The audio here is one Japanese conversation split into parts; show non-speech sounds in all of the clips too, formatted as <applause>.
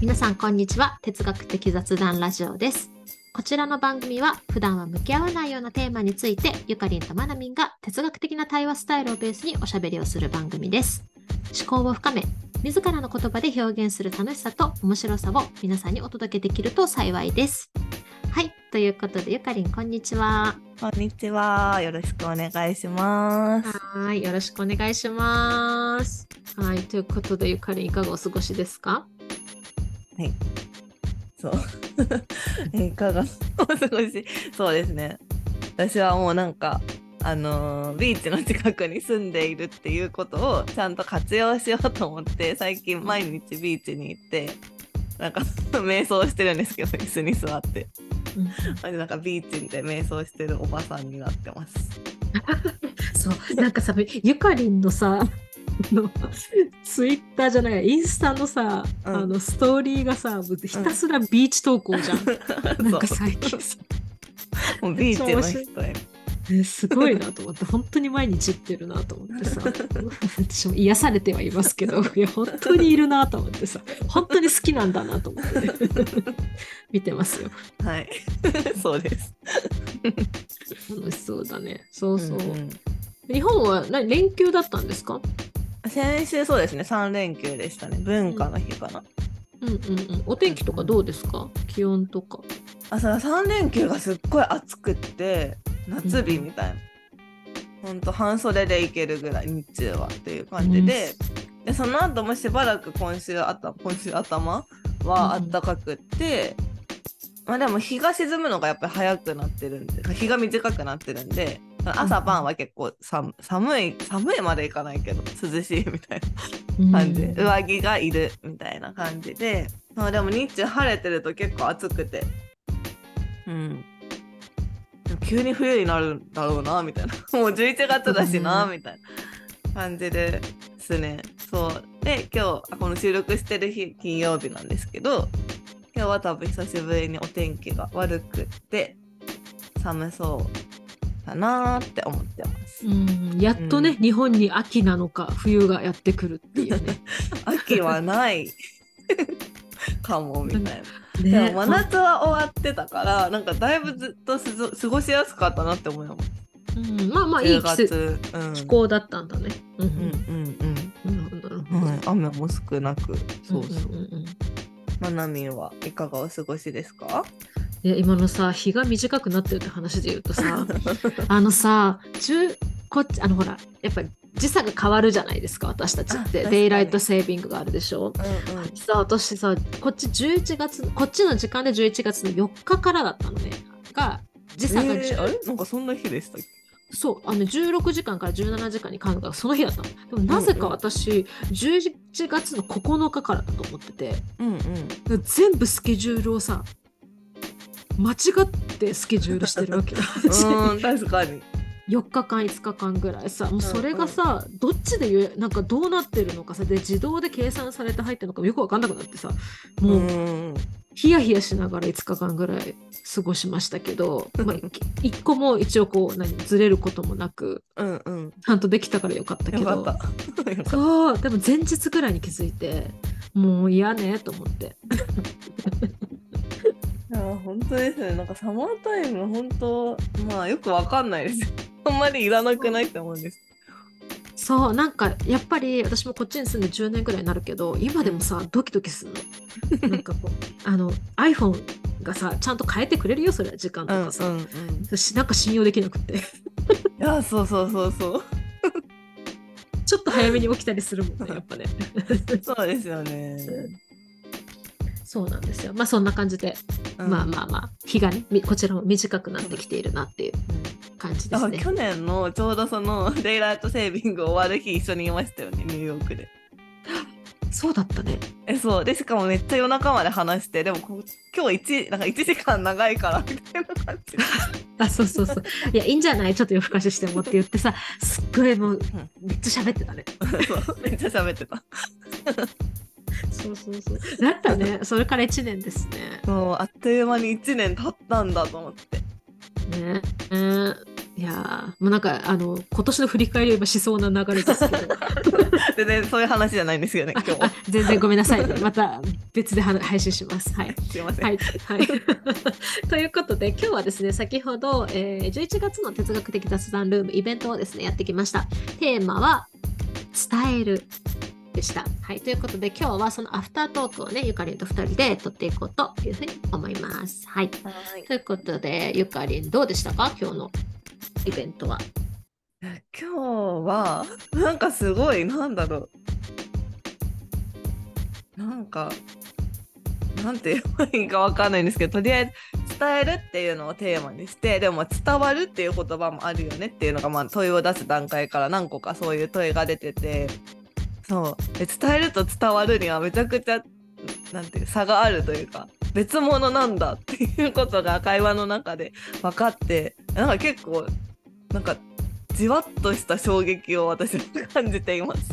皆さんこんにちは。哲学的雑談ラジオです。こちらの番組は普段は向き合わないようなテーマについてゆかりんとまなみんが哲学的な対話スタイルをベースにおしゃべりをする番組です。思考を深め自らの言葉で表現する楽しさと面白さを皆さんにお届けできると幸いです。はいということでゆかりんこんにちは。こんにちは。よろしくお願いします。はいよろしくお願いします。はいということでゆかりんいかがお過ごしですか？そう。いかがお過ごしそうですね。私はもうなんか、あのービーチの近くに住んでいるっていうことをちゃんと活用しようと思って、最近毎日ビーチに行って、なんか瞑想してるんですけど、椅子に座って。うんなんかビーチで瞑想してるおばさんになってます。<laughs> そう、なんかさ、ゆかりんのさ、あのツイッターじゃない、インスタのさ、うんあのストーリーがさ、ひたすらビーチ投稿じゃん。<laughs> なんかそう最近さ、もうビーチの人や。ねすごいなと思って、本当に毎日行ってるなと思ってさ、<laughs> 私も癒されてはいますけど、いや、本当にいるなと思ってさ、本当に好きなんだなと思って、ね、見てますよ。はい。<laughs> そうです。楽しそうだね。そうそう。んん日本は何連休だったんですか？先週そうですね3連休でしたね。文化の日かな、うんうんうん。お天気とかどうですか？気温とか。あその3連休がすっごい暑くって夏日みたいな、ほんと半袖で行けるぐらい日中はっていう感じで,、でその後もしばらく今週あた今週頭はあったかくって、まあでも日が沈むのがやっぱり早くなってるんで日が短くなってるんで <laughs> 朝晩は結構寒寒い寒いまでいかないけど涼しいみたいな感じ。で、上着がいるみたいな感じで、まあ、でも日中晴れてると結構暑くて。うん。急に冬になるんだろうなみたいな。<laughs> もう11月だしなうん。みたいな感じですね。そう。で今日あこの収録してる日金曜日なんですけど今日は多分久しぶりにお天気が悪くって寒そうだなーって思ってますうん、やっとね、うん日本に秋なのか冬がやってくるっていうね。<laughs> 秋はないかもみたいな。でねも真夏は終わってたからなんかだいぶずっと過ごしやすかったなって思います。うん、まあまあいい季節10月、うん、気候だったんだね。うんうんうんうん。はい、雨も少なくそうそう。んんんんまなみんはいかがお過ごしですか？いや今のさ日が短くなってるって話で言うとさ <laughs> あのさ10こっちあのほらやっぱり時差が変わるじゃないですか私たちって。デイライトセービングがあるでしょ？うんうん。さ私さこっち11月こっちの時間で11月の4日からだったのね。が時差がえ10、ーあれなんかそんな日でしたっけ？そうあの16時間から17時間に変わるのがその日だったの。でもなぜか私、11月の9日からだと思ってて。うんうん。全部スケジュールをさ間違ってスケジュールしてるわけ私 <laughs> うん確かに。4日間5日間ぐらいさもうそれがさ、どっちで言えなんかどうなってるのかさで自動で計算されて入ってるのかよく分かんなくなってさもう、うん。ヒヤヒヤしながら5日間ぐらい過ごしましたけど、まあ、<laughs> 1個も一応こう何ずれることもなくうんうん。ちゃんとできたからよかったけど。そうでも前日ぐらいに気づいてもう嫌ねと思って本当ですね。なんかサマータイム本当まあよくわかんないです。<laughs> あんまりいらなくないって思うんです。そうなんかやっぱり私もこっちに住んで10年ぐらいになるけど今でもさドキドキするの <laughs> なんかこうあの iPhone がさちゃんと変えてくれるよそれは時間とうんかさ、うんうん。私なんか信用できなくていやそうそうそうそう。<laughs> ちょっと早めに起きたりするもんねやっぱねそうですよね。そうなんですよ。まあそんな感じで、うん。まあまあまあ。日がねみこちらも短くなってきているなっていう感じですね。去年のちょうどそのデイライトセービング終わる日一緒にいましたよねニューヨークで。そうだったね。えそう。でしかもめっちゃ夜中まで話してでも今日一なんか1時間長いからみたいな感じ。<laughs> あそうそうそう。いやいいんじゃない？ちょっと夜更かししてもって言ってさすっごいもうめっちゃ喋ってたね。<laughs> そうめっちゃ喋ってた。そうそうそう。だったね。それから1年ですね。そうあっという間に1年経ったんだと思って。ね。ね。いやーもうなんかあの今年の振り返りを今しそうな流れですけど。<laughs> 全然そういう話じゃないんですよね今日あ全然ごめんなさい、ね、また別では配信します。はい。すいません、はい、はい、<laughs> ということで今日はですね先ほど、えー11月の哲学的雑談ルームイベントをですねやってきました。テーマは伝えるでした、はい、ということで今日はそのアフタートークをねゆかりんと2人で撮っていこうというふうに思います。はい。はい。ということでゆかりんどうでしたか？今日のイベントは。今日はなんかすごいなんだろう。なんかなんて言えばいいかわかんないんですけどとりあえず伝えるっていうのをテーマにしてでも伝わるっていう言葉もあるよねっていうのが、まあ、問いを出す段階から何個かそういう問いが出ててそう。で伝えると伝わるにはめちゃくちゃなんていう差があるというか別物なんだっていうことが会話の中で分かってなんか結構なんかじわっとした衝撃を私は感じています。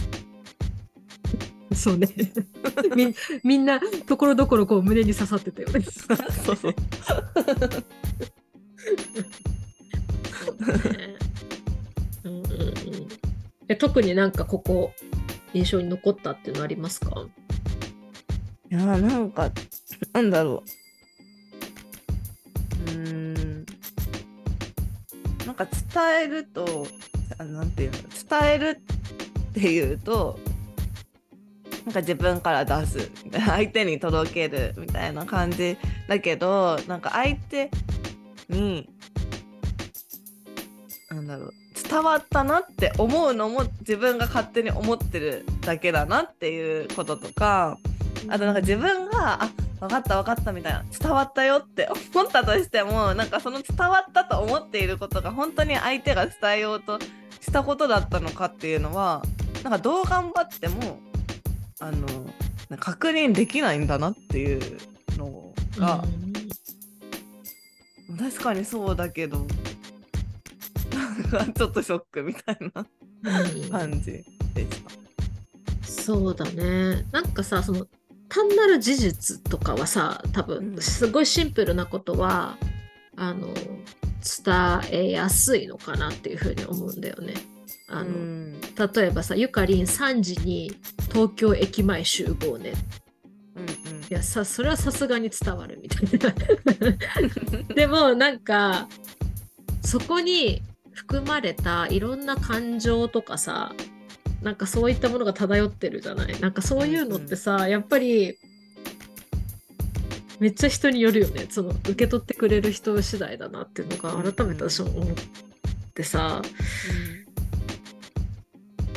そうね。<laughs> みみんなところどころこう胸に刺さってたよね。そうそう。<laughs> うん。うんうんえ特になんかここ印象に残ったっていうのありますか？いやなんかなんだろう。うん。なんか伝えるとあなんていうの？伝えるっていうとなんか自分から出す <laughs> 相手に届けるみたいな感じだけどなんか相手になんだろう伝わったなって思うのも自分が勝手に思ってるだけだなっていうこととかあとなんか自分があ分かった分かったみたいな伝わったよって <laughs> 思ったとしてもなんかその伝わったと思っていることが本当に相手が伝えようとしたことだったのかっていうのはなんかどう頑張ってもあの確認できないんだなっていうのが、確かにそうだけど <laughs> ちょっとショックみたいなうん。感じでした。そうだね。なんかさその単なる事実とかはさ多うん。分すごいシンプルなことは、あの伝えやすいのかなっていうふうに思うんだよね。あのうん。例えばさゆかりん3時に東京駅前集合ね。うん。いやさそれはさすがに伝わるみたいな。<laughs> でもなんかそこに含まれたいろんな感情とかさなんかそういったものが漂ってるじゃない。なんかそういうのってさ、やっぱりめっちゃ人によるよね。その受け取ってくれる人次第だなっていうのが改めて私も思ってさ、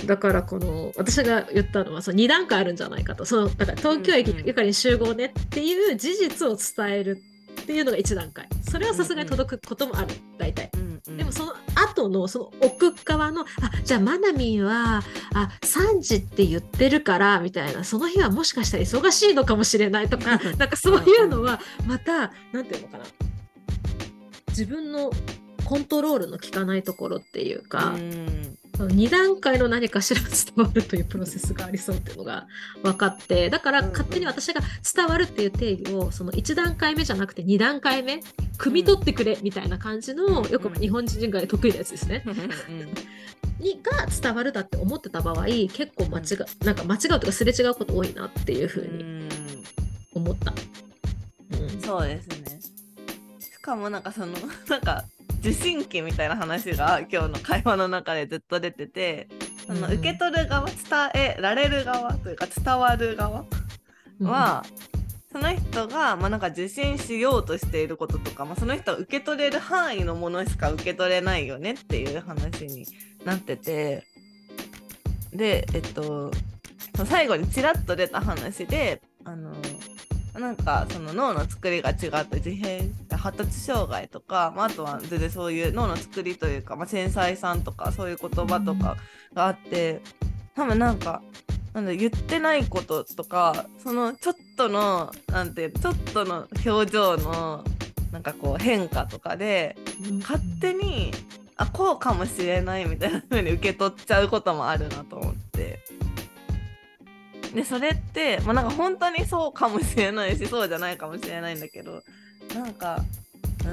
だからこの私が言ったのはその2段階あるんじゃないかと。そのだから東京駅うんうんゆかりに集合ねっていう事実を伝えるっていうのが1段階。それはさすがに届くこともある。大体。うんうんでもその後のその奥側のあじゃあマナミンはあ3時って言ってるからみたいな。その日はもしかしたら忙しいのかもしれないとかなんかそういうのはまたなんていうのかな。自分のコントロールの効かないところっていうか、うん2段階の何かしら伝わるというプロセスがありそうっていうのが分かってだから勝手に私が伝わるっていう定義をその1段階目じゃなくて2段階目汲み取ってくれみたいな感じのよく日本人が得意なやつですね。にが伝わるだって思ってた場合結構間違うなんか間違うとかすれ違うこと多いなっていうふうにうん思った。うんそうですね。しかもなんかそのなんか受信機みたいな話が今日の会話の中でずっと出てて、あのうん受け取る側伝えられる側というか伝わる側は、その人が、まあ、なんか受信しようとしていることとか、まあ、その人が受け取れる範囲のものしか受け取れないよねっていう話になっててでえっと最後にちらっと出た話であのなんかその脳の作りが違って自閉発達障害とか、まあ、あとは全然そういう脳の作りというか、まあ、繊細さんとかそういう言葉とかがあって多分なんかなんだ言ってないこととかそのちょっとのなんてちょっとの表情のなんかこう変化とかでうん。勝手にあこうかもしれないみたいな風に受け取っちゃうこともあるなと思ってでそれって、まあ、なんか本当にそうかもしれないしそうじゃないかもしれないんだけどなんか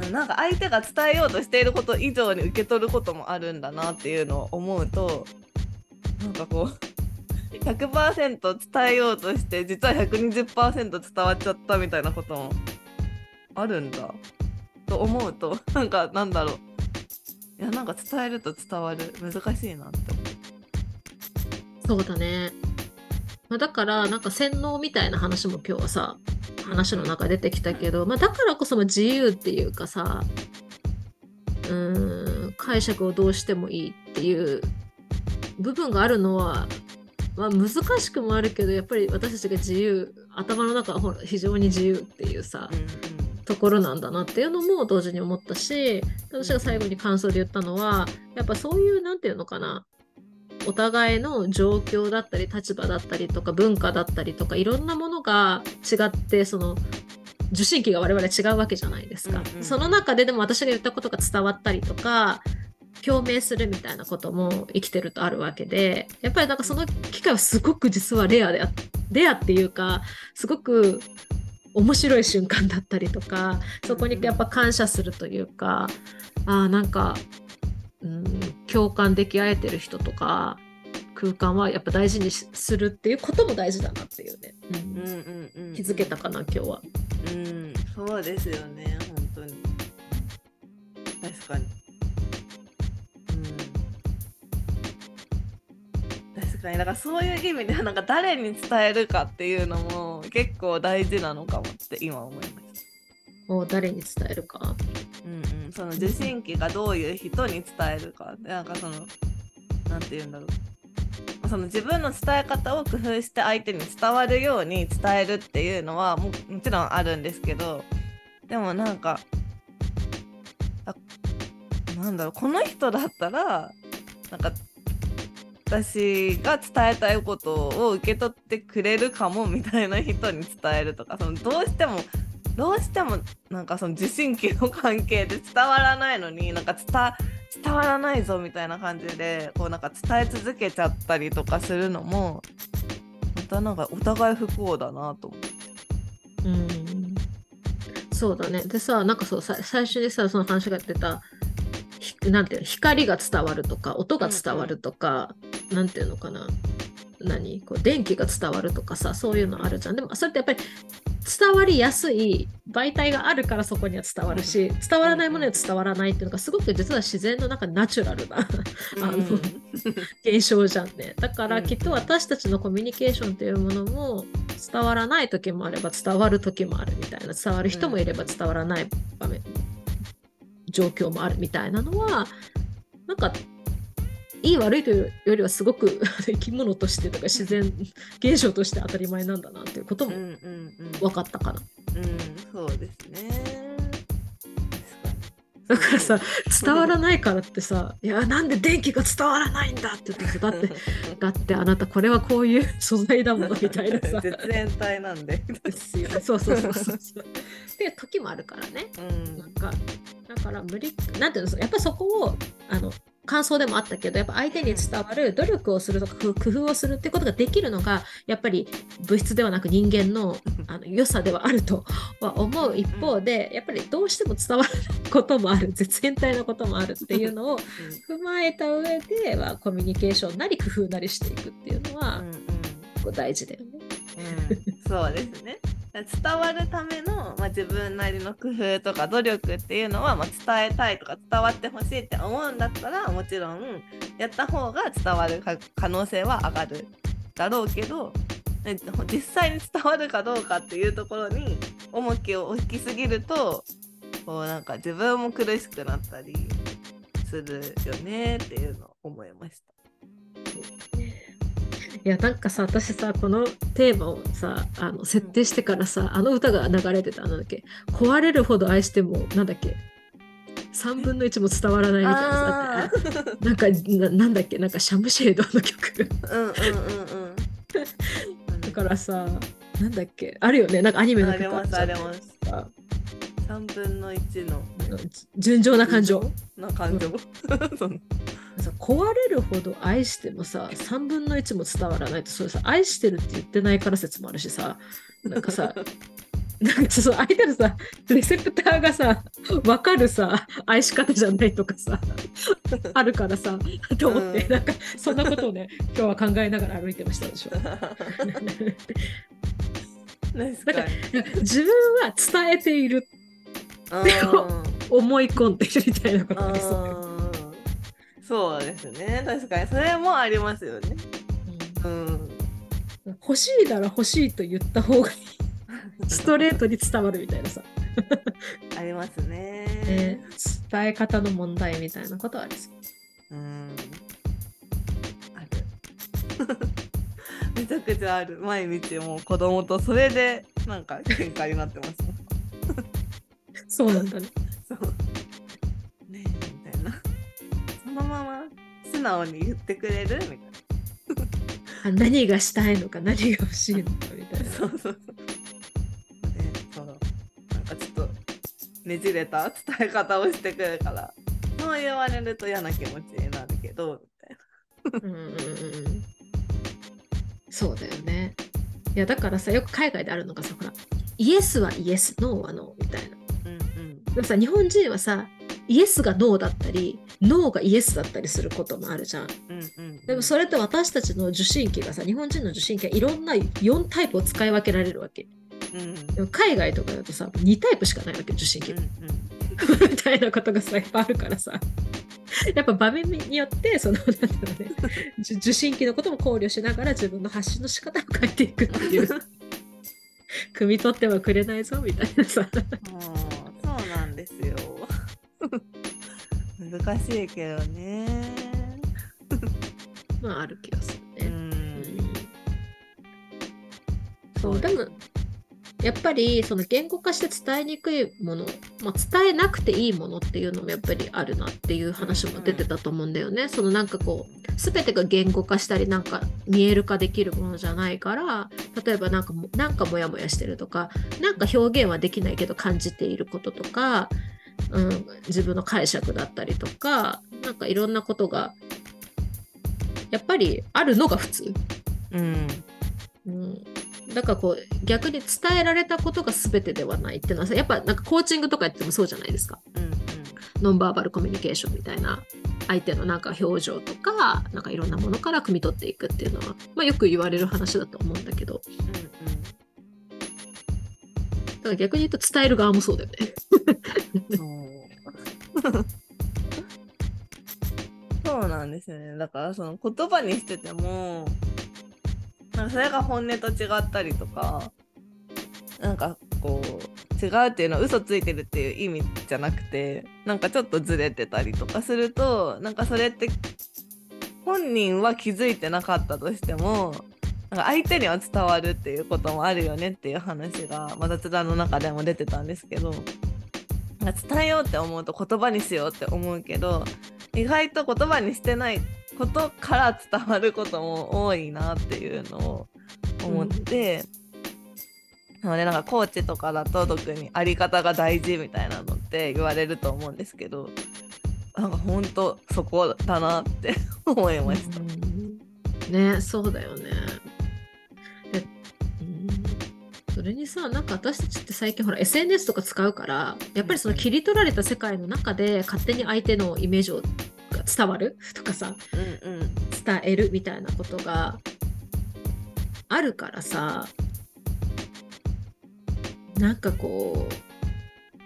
うん、なんか相手が伝えようとしていること以上に受け取ることもあるんだなっていうのを思うとなんかこう100%伝えようとして実は120%伝わっちゃったみたいなこともあるんだ。と思うとなんかなんだろう。いやなんか伝えると伝わる。難しいなってそうだね。まあ、だから、なんか洗脳みたいな話も今日はさ、話の中出てきたけど、まあ、だからこその自由っていうかさ、うーん、解釈をどうしてもいいっていう部分があるのは、まあ、難しくもあるけど、やっぱり私たちが自由、頭の中はほら非常に自由っていうさ、うんところなんだなっていうのも同時に思ったし私が最後に感想で言ったのはやっぱそういうなんていうのかなお互いの状況だったり立場だったりとか文化だったりとかいろんなものが違ってその受信機が我々違うわけじゃないですか、うんうんうん。その中ででも私が言ったことが伝わったりとか表明するみたいなことも生きてるとあるわけでやっぱりなんかその機会はすごく実はレアであレアっていうかすごく面白い瞬間だったりとかそこにやっぱ感謝するというかあーなんか、うん、共感でき合えてる人とか空間はやっぱ大事にしするっていうことも大事だなっていうね、うんうんうん気づけたかな今日は。うん。そうですよね本当に。確かに。うん。確かに。だからそういう意味ではなんか誰に伝えるかっていうのも結構大事なのかもって今思いましたを誰に伝えるか。うんうん、その受信機がどういう人に伝えるかなんかそのなんて言うんだろう。その自分の伝え方を工夫して相手に伝わるように伝えるっていうのはももちろんあるんですけどでもなんかあなんだろうこの人だったらなんか私が伝えたいことを受け取ってくれるかもみたいな人に伝えるとかそのどうしてもどうしてもなんかその受信機の関係で伝わらないのになんか伝わらないぞみたいな感じでこうなんか伝え続けちゃったりとかするのもまたなんかお互い不幸だなと思って。うんそうだね。でさ、なんかそう、最初にさ、その話が出た、なんていうの、光が伝わるとか、音が伝わるとか、なんていうのかな。何？こう電気が伝わるとかさ、そういうのあるじゃん。でも、それってやっぱり伝わりやすい媒体があるからそこには伝わるし、伝わらないものには伝わらないっていうのがすごく実は自然の中ナチュラルなあのうん。現象じゃんね。だからうん。きっと私たちのコミュニケーションっていうものも伝わらない時もあれば伝わる時もあるみたいな。伝わる人もいれば伝わらない場面、状況もあるみたいなのはなんかいい悪いというよりはすごく <laughs> 生き物としてとか <laughs> 自然現象として当たり前なんだなっていうこともうんうんうん分かったかな。うんそうですね。だからさ確伝わらないからってさ「いやなんで電気が伝わらないんだ」って言ってさだって <laughs> だってあなたこれはこういう素材だものみたいなさ。絶縁体なんで。ですよね。そうそうそうそうそう。っていう時もあるからね。うんなんかだから無理なんていうのやっぱそこをあの感想でもあったけどやっぱ相手に伝わる努力をするとか工夫をするってことができるのがやっぱり物質ではなく人間のあの良さではあるとは思う一方でやっぱりどうしても伝わらないこともある絶縁体のこともあるっていうのを踏まえた上ではコミュニケーションなり工夫なりしていくっていうのはうん大事だよね。うん。そうですね。伝わるための、まあ、自分なりの工夫とか努力っていうのは、まあ、伝えたいとか伝わってほしいって思うんだったらもちろんやった方が伝わる可能性は上がるだろうけど実際に伝わるかどうかっていうところに重きを置きすぎるとこうなんか自分も苦しくなったりするよねっていうのを思いました。いやなんかさ私さこのテーマをさあの設定してからさあの歌が流れてたなんだっけ？壊れるほど愛してもなんだっけ？3分の1も伝わらないみたいなさなんかななんだっけ？なんかシャムシェードの曲。うんうんうんうん。<laughs> だからさなんだっけ？あるよね。なんかアニメのありますあります。三分の一の。純情な感情。な感情。<laughs> その。さ壊れるほど愛してもさ3分の1も伝わらないとそれさ愛してるって言ってないから説もあるしさなんかさ <laughs> なんかそう相手のさレセプターがさ分かるさ愛し方じゃないとかさあるからさと思って、うん。なんかそんなことをね今日は考えながら歩いてましたでしょ。<laughs> 確かに。自分は伝えている。うん思い込んでるみたいなことありそうですね。確かにそれもありますよね。うん。うん欲しいなら欲しいと言った方がいいストレートに伝わるみたいなさ、ありますね。ね伝え方の問題みたいなことはありそううん。ある。めちゃくちゃある。毎日もう子供とそれでなんか喧嘩になってます。そうなんだね <laughs> そう。ねえみたいな。そのまま素直に言ってくれるみたいな。<laughs> あ何がしたいのか何が欲しいのかみたいなそうそうそう。ねそう。なんかちょっとねじれた伝え方をしてくるから、そう言われると嫌な気持ちになるけど、みたいうんうんうんうんそうだよねいやだからさよく海外であるのがさほらイエスはイエスノーはノーみたいな。でもさ日本人はさイエスがノーだったりノーがイエスだったりすることもあるじゃん。うんうん。でもそれって私たちの受信機がさ日本人の受信機はいろんな4タイプを使い分けられるわけ。うんでも海外とかだとさ2タイプしかないわけ受信機。うんうん。みたいなことがさいっぱいあるからさ。やっぱ場面によってそのなんだろうね受受信機のことも考慮しながら自分の発信の仕方を変えていくっていう。<laughs> 汲み取ってはくれないぞみたいなさですよ。<laughs> 難しいけどね。まあある気がすうるね。ん。そうでもやっぱりその言語化して伝えにくいもの、まあ、伝えなくていいものっていうのもやっぱりあるなっていう話も出てたと思うんだよね。そのなんかこう全てが言語化したりなんか見える化できるものじゃないから例えばなんかもなんかモヤモヤしてるとかなんか表現はできないけど感じていることとか、うん、自分の解釈だったりとかなんかいろんなことがやっぱりあるのが普通。うん。うん、だからこう逆に伝えられたことが全てではないっていうのはさやっぱなんかコーチングとかやってもそうじゃないですかうんノンバーバルコミュニケーションみたいな相手のなんか表情とかなんかいろんなものから汲み取っていくっていうのは、まあ、よく言われる話だと思うんだけどだから逆に言うと伝える側もそうだよね。うんうん。そう。<laughs> なんですよね。だからその言葉にしてても、なんかそれが本音と違ったりとか、なんかこう違うっていうのは嘘ついてるっていう意味じゃなくて、なんかちょっとずれてたりとかすると、なんかそれって本人は気づいてなかったとしても、なんか相手には伝わるっていうこともあるよねっていう話が、まあ、雑談の中でも出てたんですけど、なんか伝えようって思うと言葉にしようって思うけど意外と言葉にしてないことから伝わることも多いなっていうのを思って、なのでなんかコーチとかだと特にあり方が大事みたいなのって言われると思うんですけどなんかほんとそこだなって思いました。ねそうだよね。それにさなんか私たちって最近ほら SNS とか使うからやっぱりその切り取られた世界の中で勝手に相手のイメージを伝わる？とかさうんうん伝えるみたいなことがあるからさなんかこ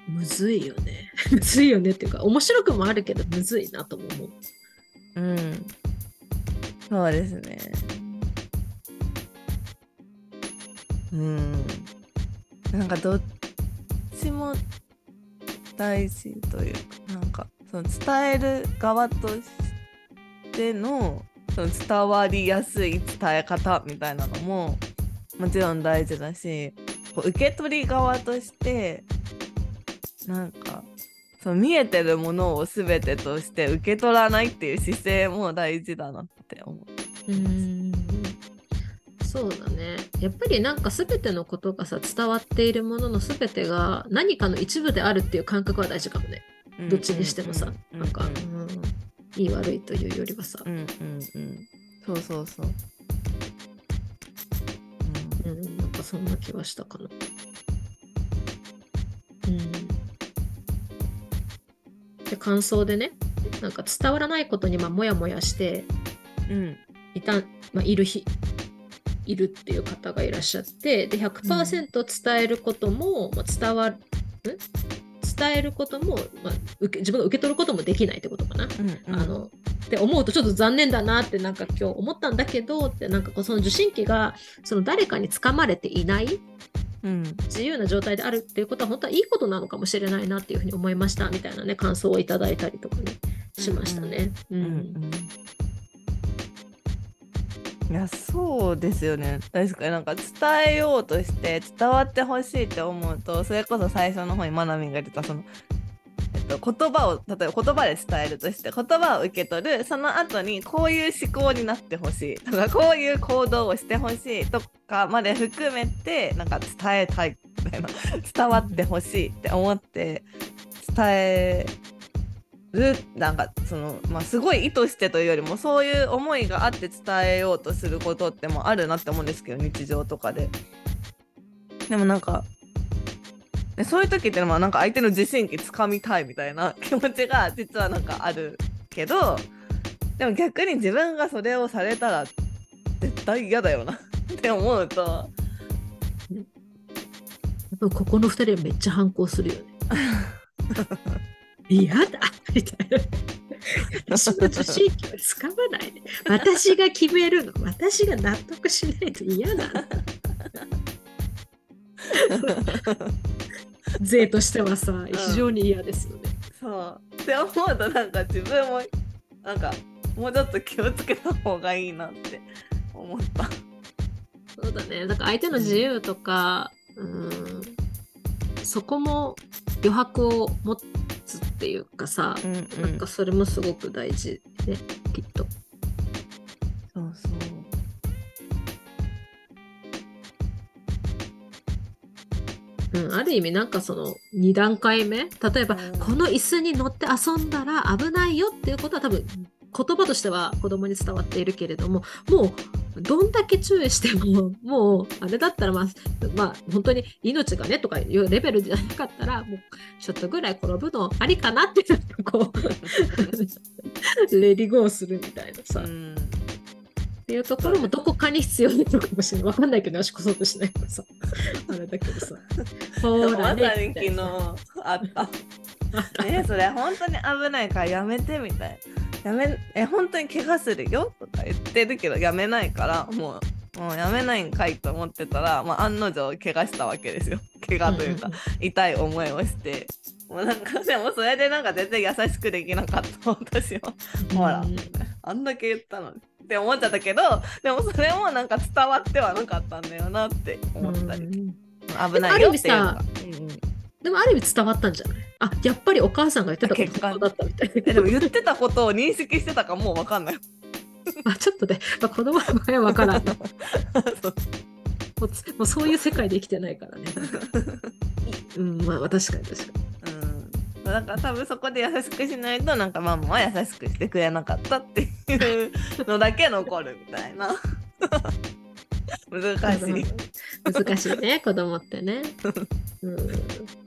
うむずいよね <laughs> むずいよねっていうか面白くもあるけどむずいなとも思う。うんそうですね。うん。なんかどっちも大事というか、なんかその伝える側としてのその伝わりやすい伝え方みたいなのももちろん大事だし、こう受け取り側としてなんかその見えてるものを全てとして受け取らないっていう姿勢も大事だなって思う。うん。そうだね。やっぱりなんか全てのことがさ伝わっているものの全てが何かの一部であるっていう感覚は大事かもね。どっちにしてもさ、うん。うん、なんか、うん、いい悪いというよりはさ、うんうんうん、そうそうそう、うん、なんかそんな気はしたかな。うん。で感想でねなんか伝わらないことにまあモヤモヤしていた、まあ、いる日いるっていう方がいらっしゃってで100%伝えることも、まあ、伝わる、うん？伝えることも、まあ、受け自分が受け取ることもできないってことかな。うんあのって思うとちょっと残念だなってなんか今日思ったんだけどってなんかこうその受信機がその誰かにつかまれていないうん。自由な状態であるっていうことは本当はいいことなのかもしれないなっていうふうに思いましたみたいなね感想をいただいたりとかねしましたね。うん。うんうんいやそうですよね。確かになんか伝えようとして伝わってほしいって思うとそれこそ最初の方にまなみが言ってたその、えっと、言葉を例えば言葉で伝えるとして言葉を受け取るその後にこういう思考になってほしいとかこういう行動をしてほしいとかまで含めてなんか伝えたい。みたいな伝わってほしいって思って伝えるなんかそのまあすごい意図してというよりもそういう思いがあって伝えようとすることってもあるなって思うんですけど日常とかで。でもなんかでそういう時ってのはなんか相手の自信気つかみたいみたいな気持ちが実はなんかあるけどでも逆に自分がそれをされたら絶対嫌だよな <laughs> って思うとやっぱここの二人はめっちゃ反抗するよね。<laughs> 嫌だみたいな。私の受信機は使わないで。私が決めるの。私が納得しないと嫌なの。税としてはさ、非常に嫌ですよね。そうって思うとなんか自分もなんかもうちょっと気をつけた方がいいなって思った。そうだね。だから相手の自由とか、うん、そこも余白を持つっていうかさ、うんうんなんかそれもすごく大事ね、きっと。そうそう。うん、ある意味なんかその2段階目？例えば、うんこの椅子に乗って遊んだら危ないよっていうことは多分言葉としては子供に伝わっているけれどももうどんだけ注意してももうあれだったらまあまあ本当に命がねとかいうレベルじゃなかったらもうちょっとぐらい転ぶのありかなってなんかこ。う <laughs> レディゴーするみたいなさ、っうんていうところもどこかに必要なのかもしれない。わかんないけど足こそうとしないからさ。あれだけどさ。<laughs> ほまらねさに昨日あった。<laughs> ねそれ本当に危ないからやめてみたい。な。やめえ本当に怪我するよ？とか言ってるけどやめないからもうもうやめないんかいと思ってたら、まあ、案の定怪我したわけですよ。怪我というか痛い思いをして。もうなんかでもそれでなんか全然優しくできなかった私は。ほらうんあんだけ言ったのに。って思っちゃったけどでもそれもなんか伝わってはなかったんだよなって思ったり。うん危ないよっていうの。でもある意味伝わったんじゃない？あやっぱりお母さんが言ってたことだったみたい。えでも言ってたことを認識してたかもう分かんない。あちょっとね、まあ、子供の場合は分からん。<laughs> なもそうそういう世界で生きてないからね。<laughs> うんまあ確かに確かうん、だから多分そこで優しくしないとなんかママは優しくしてくれなかったっていうのだけ残るみたいな。<laughs> 難しい。に難しいね子供ってね。うん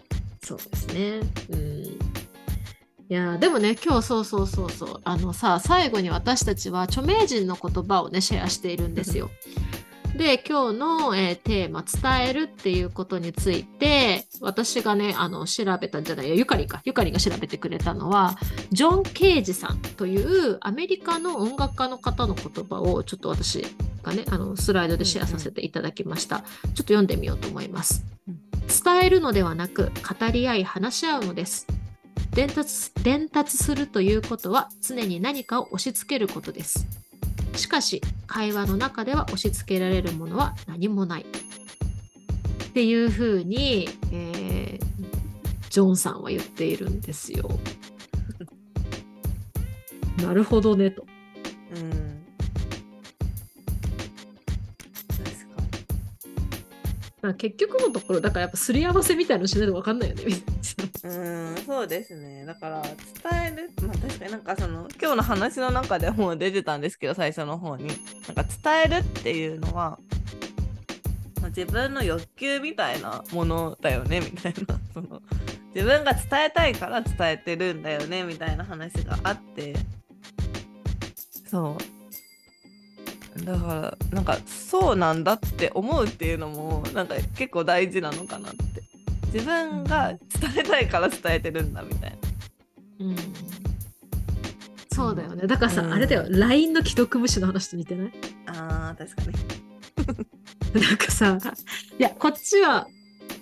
そうですね。うん。いやでもね今日そうそうそうそう。あのさ最後に私たちは著名人の言葉をねシェアしているんですよ。で今日の、えーテーマ「伝える」っていうことについて私がねあの調べたんじゃないやゆかりかゆかりが調べてくれたのはジョン・ケージさんというアメリカの音楽家の方の言葉をちょっと私がねあのスライドでシェアさせていただきました。ちょっと読んでみようと思います。うん伝えるのではなく語り合い話し合うのです。伝達伝達するということは常に何かを押し付けることです。しかし会話の中では押し付けられるものは何もない。っていうふうに、えージョンさんは言っているんですよ。<laughs> なるほどねと。うんまあ結局のところだからやっぱすり合わせみたいなのしないと分かんないよね。うんそうですね。だから伝える。まあ確かになんかその今日の話の中でも出てたんですけど最初の方に。なんか伝えるっていうのは、まあ、自分の欲求みたいなものだよねみたいな。<laughs> その自分が伝えたいから伝えてるんだよねみたいな話があって。そう。だからなんかそうなんだって思うっていうのもなんか結構大事なのかなって。自分が伝えたいから伝えてるんだみたいな。うん。そうだよね。だからさ、うん。あれだよ。LINE の既読無視の話と似てない？あー確かに。<laughs> なんかさいやこっちは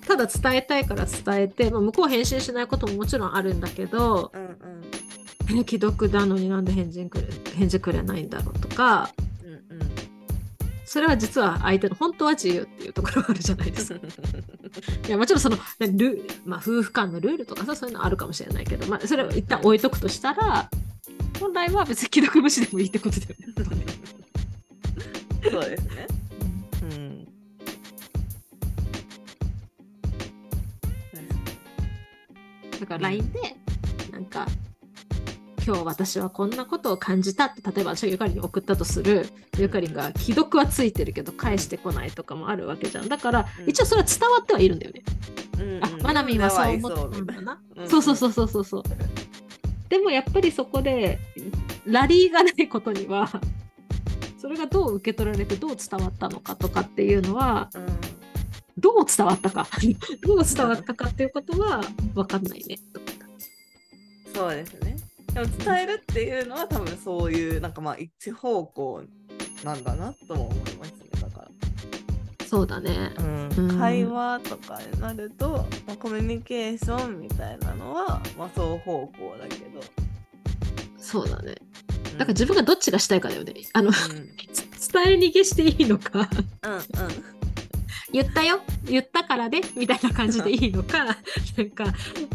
ただ伝えたいから伝えて、まあ、向こう返信しないことももちろんあるんだけどうんうん。え既読なのになんで返事くれ返事くれないんだろうとかそれは実は相手の本当は自由っていうところがあるじゃないですか。<laughs> いやもちろんそのねル、まあ、夫婦間のルールとかさそういうのあるかもしれないけど、まあ、それを一旦置いとくとしたら本来は別に既読無視でもいいってことだよねそうですね。うん。だから LINE で？なんか今日私はこんなことを感じたって例えば私がゆかりに送ったとするゆかりが既読はついてるけど返してこないとかもあるわけじゃんだからうん一応それは伝わってはいるんだよね。うんあマナミンはそう思ったんだな。そうそうそうそうそうそう。でもやっぱりそこでラリーがないことにはそれがどう受け取られてどう伝わったのかとかっていうのはうん。どう伝わったか <laughs> どう伝わったかっていうことは分かんないねそうですね。でも伝えるっていうのは多分そういうなんかまあ一方向なんだなとも思いますね。だから。そうだね。うんうん会話とかになると、まあ、コミュニケーションみたいなのは、まあ、双方向だけど、そうだね。うんだから自分がどっちがしたいかだよね。あの、うん <laughs> 伝え逃げしていいのか、うんうん言ったよ、言ったからで、みたいな感じでいいのか、<laughs> なんか、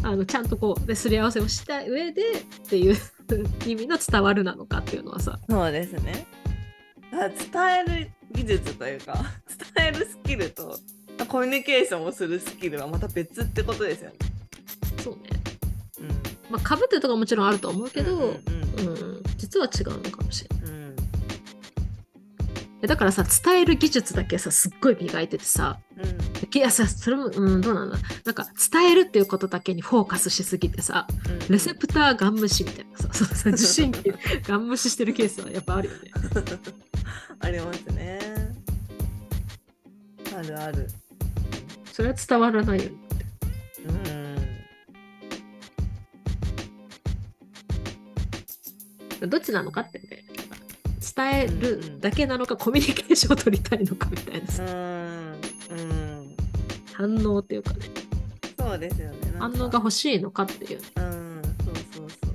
あの、ちゃんとこう、ですり合わせをした上でっていう <laughs> 意味の伝わるなのかっていうのはさ、そうですね。伝える技術というか <laughs> 伝えるスキルとコミュニケーションをするスキルはまた別ってことですよね。そうね。うんまあ、かぶってるとかもちろんあると思うけど、うんうんうん、実は違うのかもしれない。だからさ、伝える技術だけさ、すっごい磨いててさ、いやさ、それも、うん、どうなんだ。なんか、伝えるっていうことだけにフォーカスしすぎてさ、うんレセプターガン無視みたいなさ、そうさ受信機ガン無視してるケースはやっぱあるよね。<laughs> ありますね。あるある。それは伝わらないよね。うんどっちなのかってね。伝えるだけなのか、コミュニケーションを取りたいのかみたいなうさ、んうん反応っていうかね、そうですよね。反応が欲しいのかっていうね。うん、そうそうそう。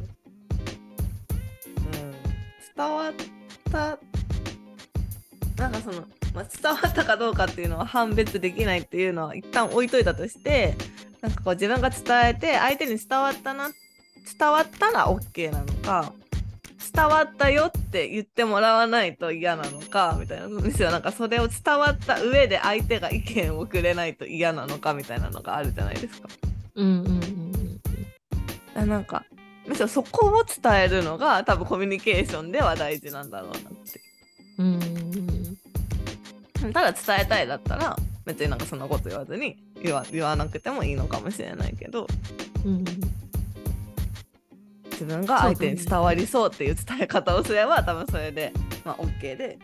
うん、伝わった、なんかその、まあ、伝わったかどうかっていうのは判別できないっていうのは一旦置いといたとして、なんかこう自分が伝えて相手に伝わったな、伝わったら OK なのか、伝わったよって言ってもらわないと嫌なのかみたいな。むしろなんかそれを伝わった上で相手が意見をくれないと嫌なのかみたいなのがあるじゃないですか。うんうんうんうん。あなんかむしろそこを伝えるのが多分コミュニケーションでは大事なんだろうなって。うん。ただ伝えたいだったら別になんかそんなこと言わずに言わ言わなくてもいいのかもしれないけど。うんうん自分が相手に伝わりそうっていう伝え方をすれば多分それで、まあ、OK で。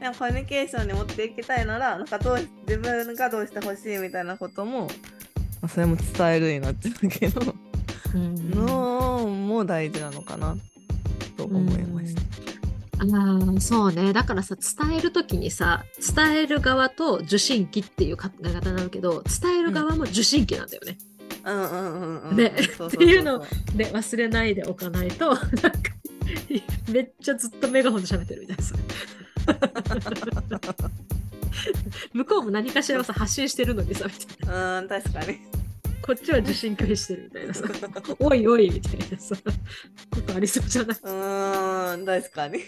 でもコミュニケーションに持っていきたいならなんかどう自分がどうしてほしいみたいなことも、まあ、それも伝えるになっちゃうけどうんのも大事なのかなと思いました。ああそうねだからさ伝える時にさ伝える側と受信機っていう考え方になるけど伝える側も受信機なんだよね。うん。ねっていうので忘れないでおかないとなんかめっちゃずっとメガホンで喋ってるみたいなさ <laughs> 向こうも何かしらをさ発信してるのにさみたいな。うん、確かに。こっちは受信拒否してるみたいなさ。<laughs> おいおいみたいなさ。ことありそうじゃない？うん、確かに。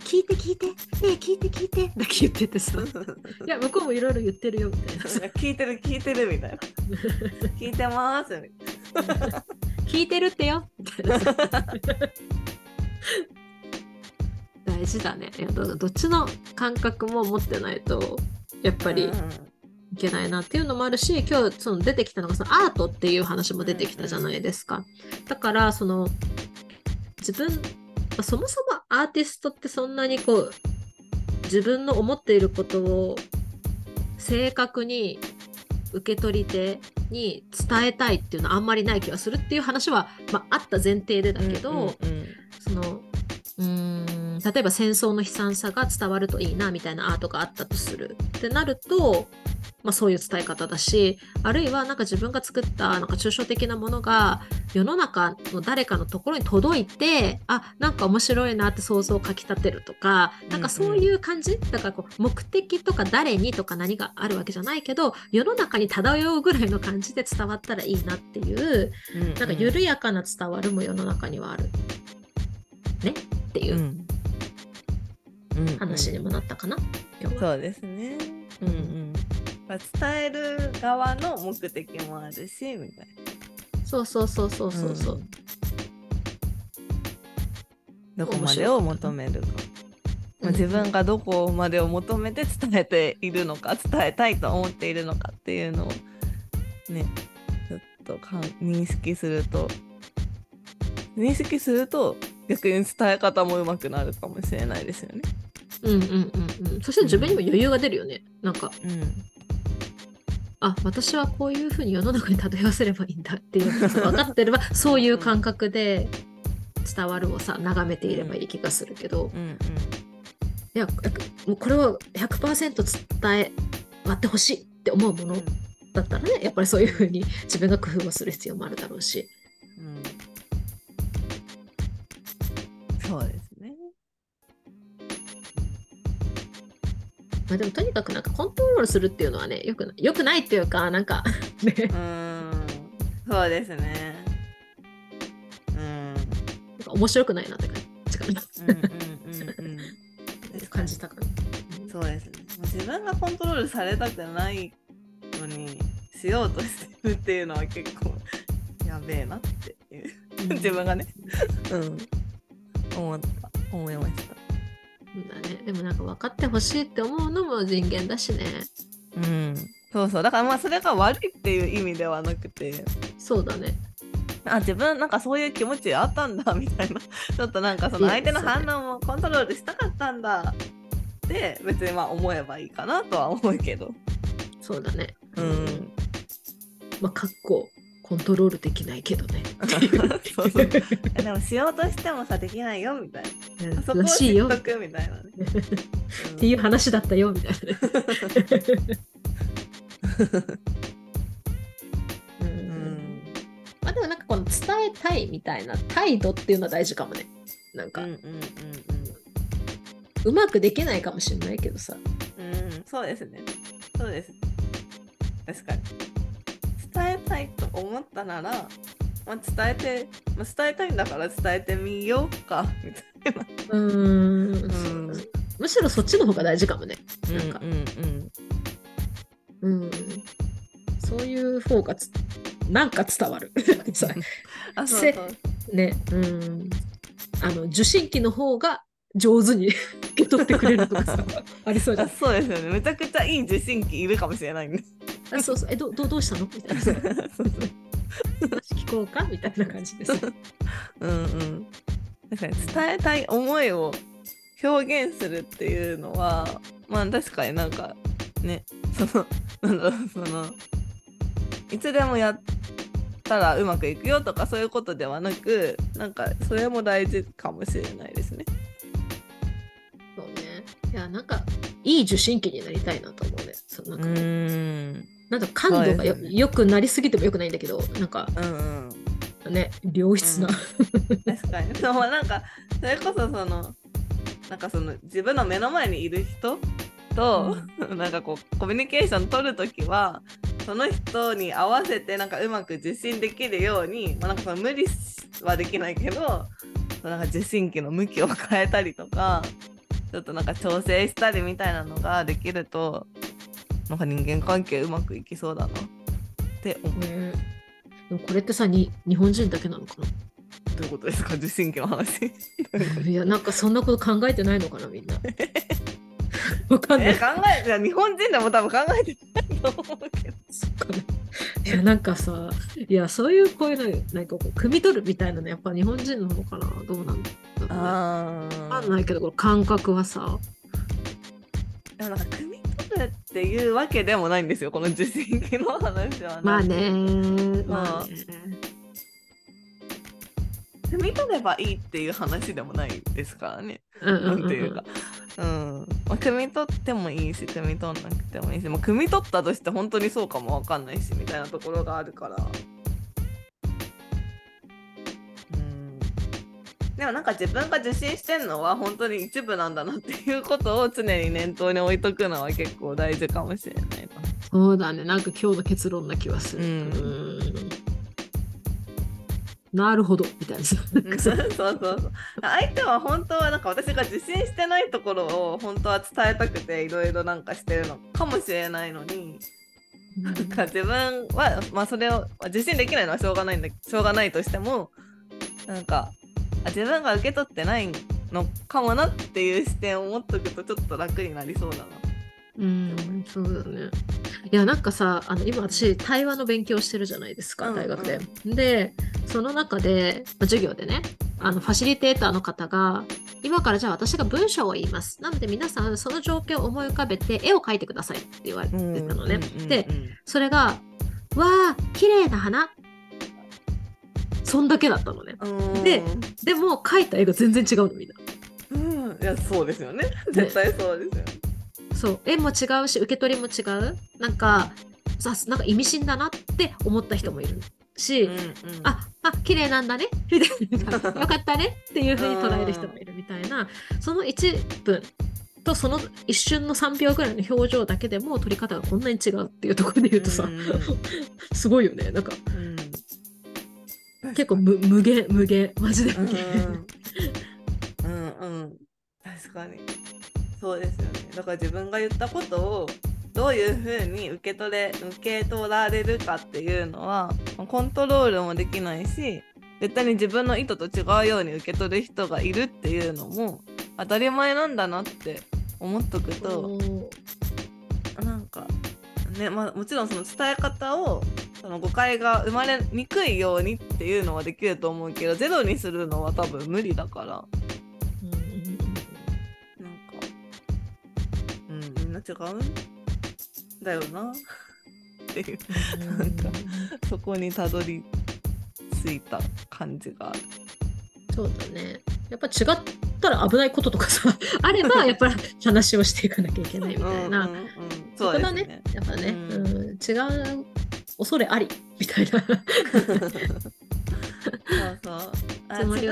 聞いて聞いて。ねえ聞いて聞いて。だけ言っててさ。いや向こうもいろいろ言ってるよみたいな。さ聞いてる聞いてるみたいな。聞いてますみ聞いてるってよ。みたいなさ大事だね。いやどどっちの感覚も持ってないとやっぱりたいな。けないなっていうのもあるし今日その出てきたのがそのアートっていう話も出てきたじゃないですか。だからその自分そもそもアーティストってそんなにこう自分の思っていることを正確に受け取り手に伝えたいっていうのはあんまりない気がするっていう話は、まあ、あった前提でだけど、うんうんそのうーん例えば戦争の悲惨さが伝わるといいなみたいなアートがあったとするってなると、まあ、そういう伝え方だしあるいはなんか自分が作ったなんか抽象的なものが世の中の誰かのところに届いてあなんか面白いなって想像をかきたてるとかなんかそういう感じ、だからこう目的とか誰にとか何があるわけじゃないけど世の中に漂うぐらいの感じで伝わったらいいなっていううんうん。なんか緩やかな伝わるも世の中にはある。ね？っていううん。うん。うん。話にもなったかな、今日は。そうですね。うん伝える側の目的もあるしみたいそうそうそうそうな。そうそう。んどこまでを求めるか。まあ、自分がどこまでを求めて伝えているのか伝えたいと思っているのかっていうのをねちょっとかん認識すると認識すると逆に伝え方も上手くなるかもしれないですよね。うんうんうんうん。そして自分にも余裕が出るよね。なんか、うんあ、私はこういうふうに世の中に漂わせればいいんだっていうのがさ分かってれば、<laughs> そういう感覚で伝わるをさ、眺めていればいい気がするけど、うんいや、もうこれを100%伝えわってほしいって思うものうん。だったらね、やっぱりそういうふうに自分が工夫をする必要もあるだろうし。うん。そうですまあでもとにかくなんかコントロールするっていうのはね、よくないよくないっていうか、なんか <laughs> ね、うーんそうですね。うんなんか面白くないなって感じかな。うんうんうんうん感じたかな。そうですね。自分がコントロールされたくないのにしようとしてるっていうのは結構やべえなっていううん <laughs> 自分がね、うん、思った思いました。そうだね。でもなんか分かってほしいって思うのも人間だしね。うん、そうそうだからまあそれが悪いっていう意味ではなくてそうだね。あ自分なんかそういう気持ちあったんだみたいな <laughs> ちょっとなんかその相手の反応もコントロールしたかったんだって別にまあ思えばいいかなとは思うけど。そうだね。うんまあ、かっこコントロールできないけどね。そうそうでもしようとしてもさできないよみたいな。そこをらしいよ。っ知っとくみたいなね。<laughs> ていう話だったよみたいなね。<laughs> ううんん。まあでもなんかこの伝えたいみたいな態度っていうのは大事かもね。なんかうんうんうんうまくできないかもしれないけどさ。うん。うん、そうですね。そうです。確かに。伝えたいと思ったなら、まあ、伝えて、まあ、伝えたいんだから伝えてみようか <laughs> みたいな。うーんうんむしろそっちの方が大事かもね。なんかうんうんうん。そういう方がつなんか伝わる。<laughs> さ <laughs> あ、そうせそう。ね、うん。あの受信機の方が上手に受け取ってくれるとかさありそうじゃあん。そうですよね。めちゃくちゃいい受信機いるかもしれないんで。あそうそうえどどどうしたの？みたいなさそうそう話聞こうか？みたいな感じでさ。<laughs> うんうん。確かに伝えたい思いを表現するっていうのはまあ確かになんかねその <laughs> なんだろうそのいつでもやったらうまくいくよとかそういうことではなくなんかそれも大事かもしれないですね。そうね。いやなんかいい受信機になりたいなと思うね。そうなんかこうんなんか感度がよ,、よくなりすぎてもよくないんだけどなんかうんうん。ね良質な。確かに。そうなんかそれこそそのなんかその自分の目の前にいる人と、なんかこうコミュニケーション取るときはその人に合わせてなんかうまく受信できるように、まあ、なんかその無理はできないけどなんか受信機の向きを変えたりとかちょっとなんか調整したりみたいなのができるとなんか人間関係うまくいきそうだなって思う。ねでもこれってさに日本人だけなのかな？どういうことですか？受信機の話。<laughs> いやなんかそんなこと考えてないのかなみんな。<laughs> わかんない。え考えいや日本人でも多分考えてないと思うけど。そっかねいやなんかさいやそういうこういうのなんかこう汲み取るみたいなのやっぱ日本人の方かな？どうなんだろうねあわかんないけどこの感覚はさなんか汲っていうわけでもないんですよこの受信機の話は。まあね。まあ。ね。汲み取ればいいっていう話でもないですからね。うんうんうんなんていうか。うん。まあ、汲み取ってもいいし汲み取んなくてもいいし、まあ、汲み取ったとして本当にそうかもわかんないしみたいなところがあるからでもなんか自分が受信してんのは本当に一部なんだなっていうことを常に念頭に置いとくのは結構大事かもしれないな。そうだね。なんか今日の結論な気はする、うん。うん。なるほど。みたいな。そうさそうそう。相手は本当はなんか私が受信してないところを本当は伝えたくていろいろなんかしてるのかもしれないのに。なんか自分はまあそれをまあ受信できないのはしょうがないんだしょうがないとしてもなんかあ自分が受け取ってないのかもなっていう視点を持っとくとちょっと楽になりそうだな。うん、そうだね。いや、なんかさ、あの今私、対話の勉強してるじゃないですか、うんうん大学で。で、その中で、まあ授業でね、あのファシリテーターの方が、今からじゃあ私が文章を言います。なので皆さん、その状況を思い浮かべて絵を描いてくださいって言われてたのね。で、それが、わあ、綺麗な花。そんだけだったのね。うん。ででも、描いた絵が全然違うの、みんな。うん、いやそうですよね。絶対そうですよね。そう。絵も違うし受け取りも違う。なんかさなんか意味深だなって思った人もいるし、うんうん。ああ綺麗なんだね。みたいな。よかったねっていうふうに捉える人もいるみたいな。その1分とその一瞬の3秒ぐらいの表情だけでも撮り方がこんなに違うっていうところで言うとさ、うん。<laughs> すごいよね。なんかうん結構無無限無限。マジで。うん無限、うんうん。確かに。そうですよね。だから自分が言ったことをどういうふうに受け取れ受け取られるかっていうのはまあコントロールもできないし絶対に自分の意図と違うように受け取る人がいるっていうのも当たり前なんだなって思っとくとなんかねまあもちろんその伝え方をその誤解が生まれにくいようにっていうのはできると思うけどゼロにするのは多分無理だからうんうんなんかうんみんな違うんだよなっていううんなんかそこにたどり着いた感じがある。そうだね。やっぱ違ったら危ないこととかさ、<laughs> あれば、<laughs> やっぱり話をしていかなきゃいけないみたいな。うんうんうんそそうだね。やっぱね、ううんん、違う恐れありみたいな。そうそう違う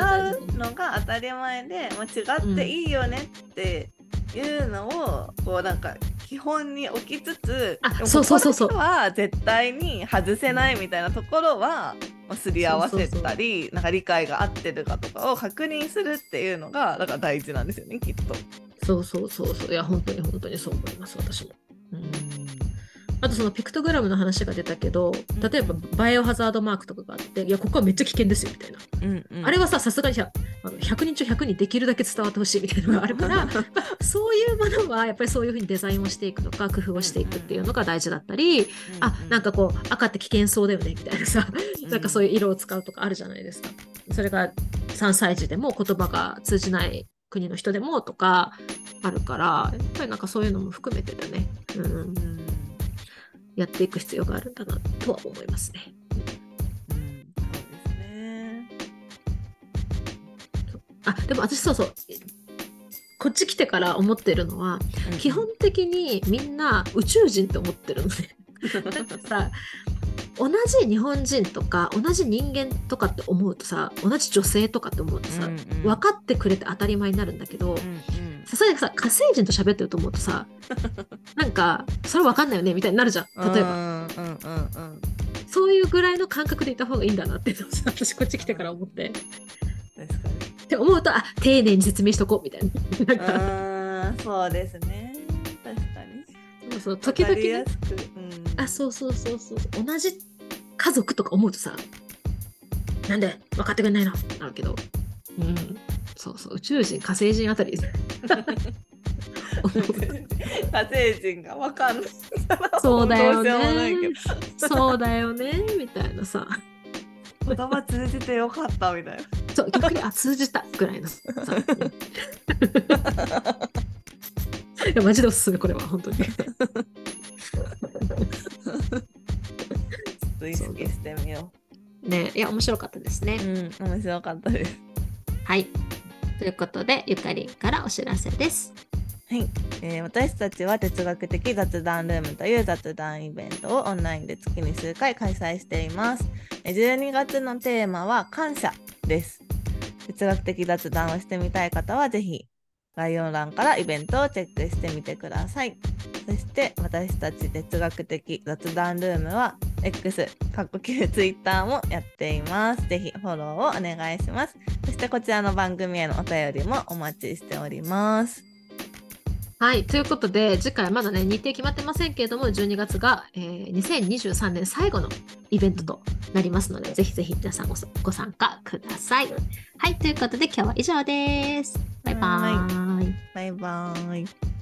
のが当たり前で、まあ、違っていいよねっていうのを、こうなんか基本に置きつつあそうそうそうそうは絶対に外せないみたいなところは、まあすり合わせたりなんか理解が合ってるかとかを確認するっていうのがだから大事なんですよねきっと。そうそうそうそう。いや、本当に本当にそう思います、私も。うんあとそのピクトグラムの話が出たけど、例えばバイオハザードマークとかがあって、いや、ここはめっちゃ危険ですよみたいな。うんうん。あれはさ、さすがにさあの100人中100人できるだけ伝わってほしいみたいなのがあるから、<laughs> まあそういうものはやっぱりそういうふうにデザインをしていくとか工夫をしていくっていうのが大事だったり、あなんかこう赤って危険そうだよねみたいなさ、なんかそういう色を使うとかあるじゃないですか。それが3歳児でも言葉が通じない国の人でもとかあるから、やっぱりなんかそういうのも含めてだね、うんう、んやっていく必要があるんだなとは思いますね。あでも私そうそう。こっち来てから思ってるのは基本的にみんな宇宙人って思ってるのね。なんかさ同じ日本人とか同じ人間とかって思うとさ同じ女性とかって思うとさ、分かってくれて当たり前になるんだけど、さすがにさ火星人と喋ってると思うとさ <laughs> なんかそれ分かんないよねみたいになるじゃん例えば、うんうんうんうんそういうぐらいの感覚でいた方がいいんだなって私こっち来てから思って。確かに。って思うとあ丁寧に説明しとこうみたいな。なんか。そうですね。確かに。そうそう時々。うん、あそうそうそうそう。同じ家族とか思うとさなんで分かってくれないの？なるけど。うんそうそう宇宙人火星人あたり <laughs> 火星人がわかんない <laughs> そうだよねど。そうだよね。みたいなさ。言葉通じてよかったみたいなそう、逆に、あ、通じたぐらいのさ。いや、マジでおすすめ、これは、本当に。ちょっと意識してみよね、いや、面白かったですね。ううん面白かったですはい。ということで、ゆかりんからお知らせです。はい、えー私たちは哲学的雑談ルームという雑談イベントをオンラインで月に数回開催しています。えー12月のテーマは感謝です。哲学的雑談をしてみたい方はぜひ概要欄からイベントをチェックしてみてください。そして私たち哲学的雑談ルームは X、過去旧 Twitter もやっています。ぜひフォローをお願いします。そしてこちらの番組へのお便りもお待ちしております。はい。ということで、次回まだね、日程決まってませんけれども、12月が、えー2023年最後のイベントとなりますので、ぜひぜひ皆さんご参加ください。はい。ということで、今日は以上です。バイバイ。バイバーイ。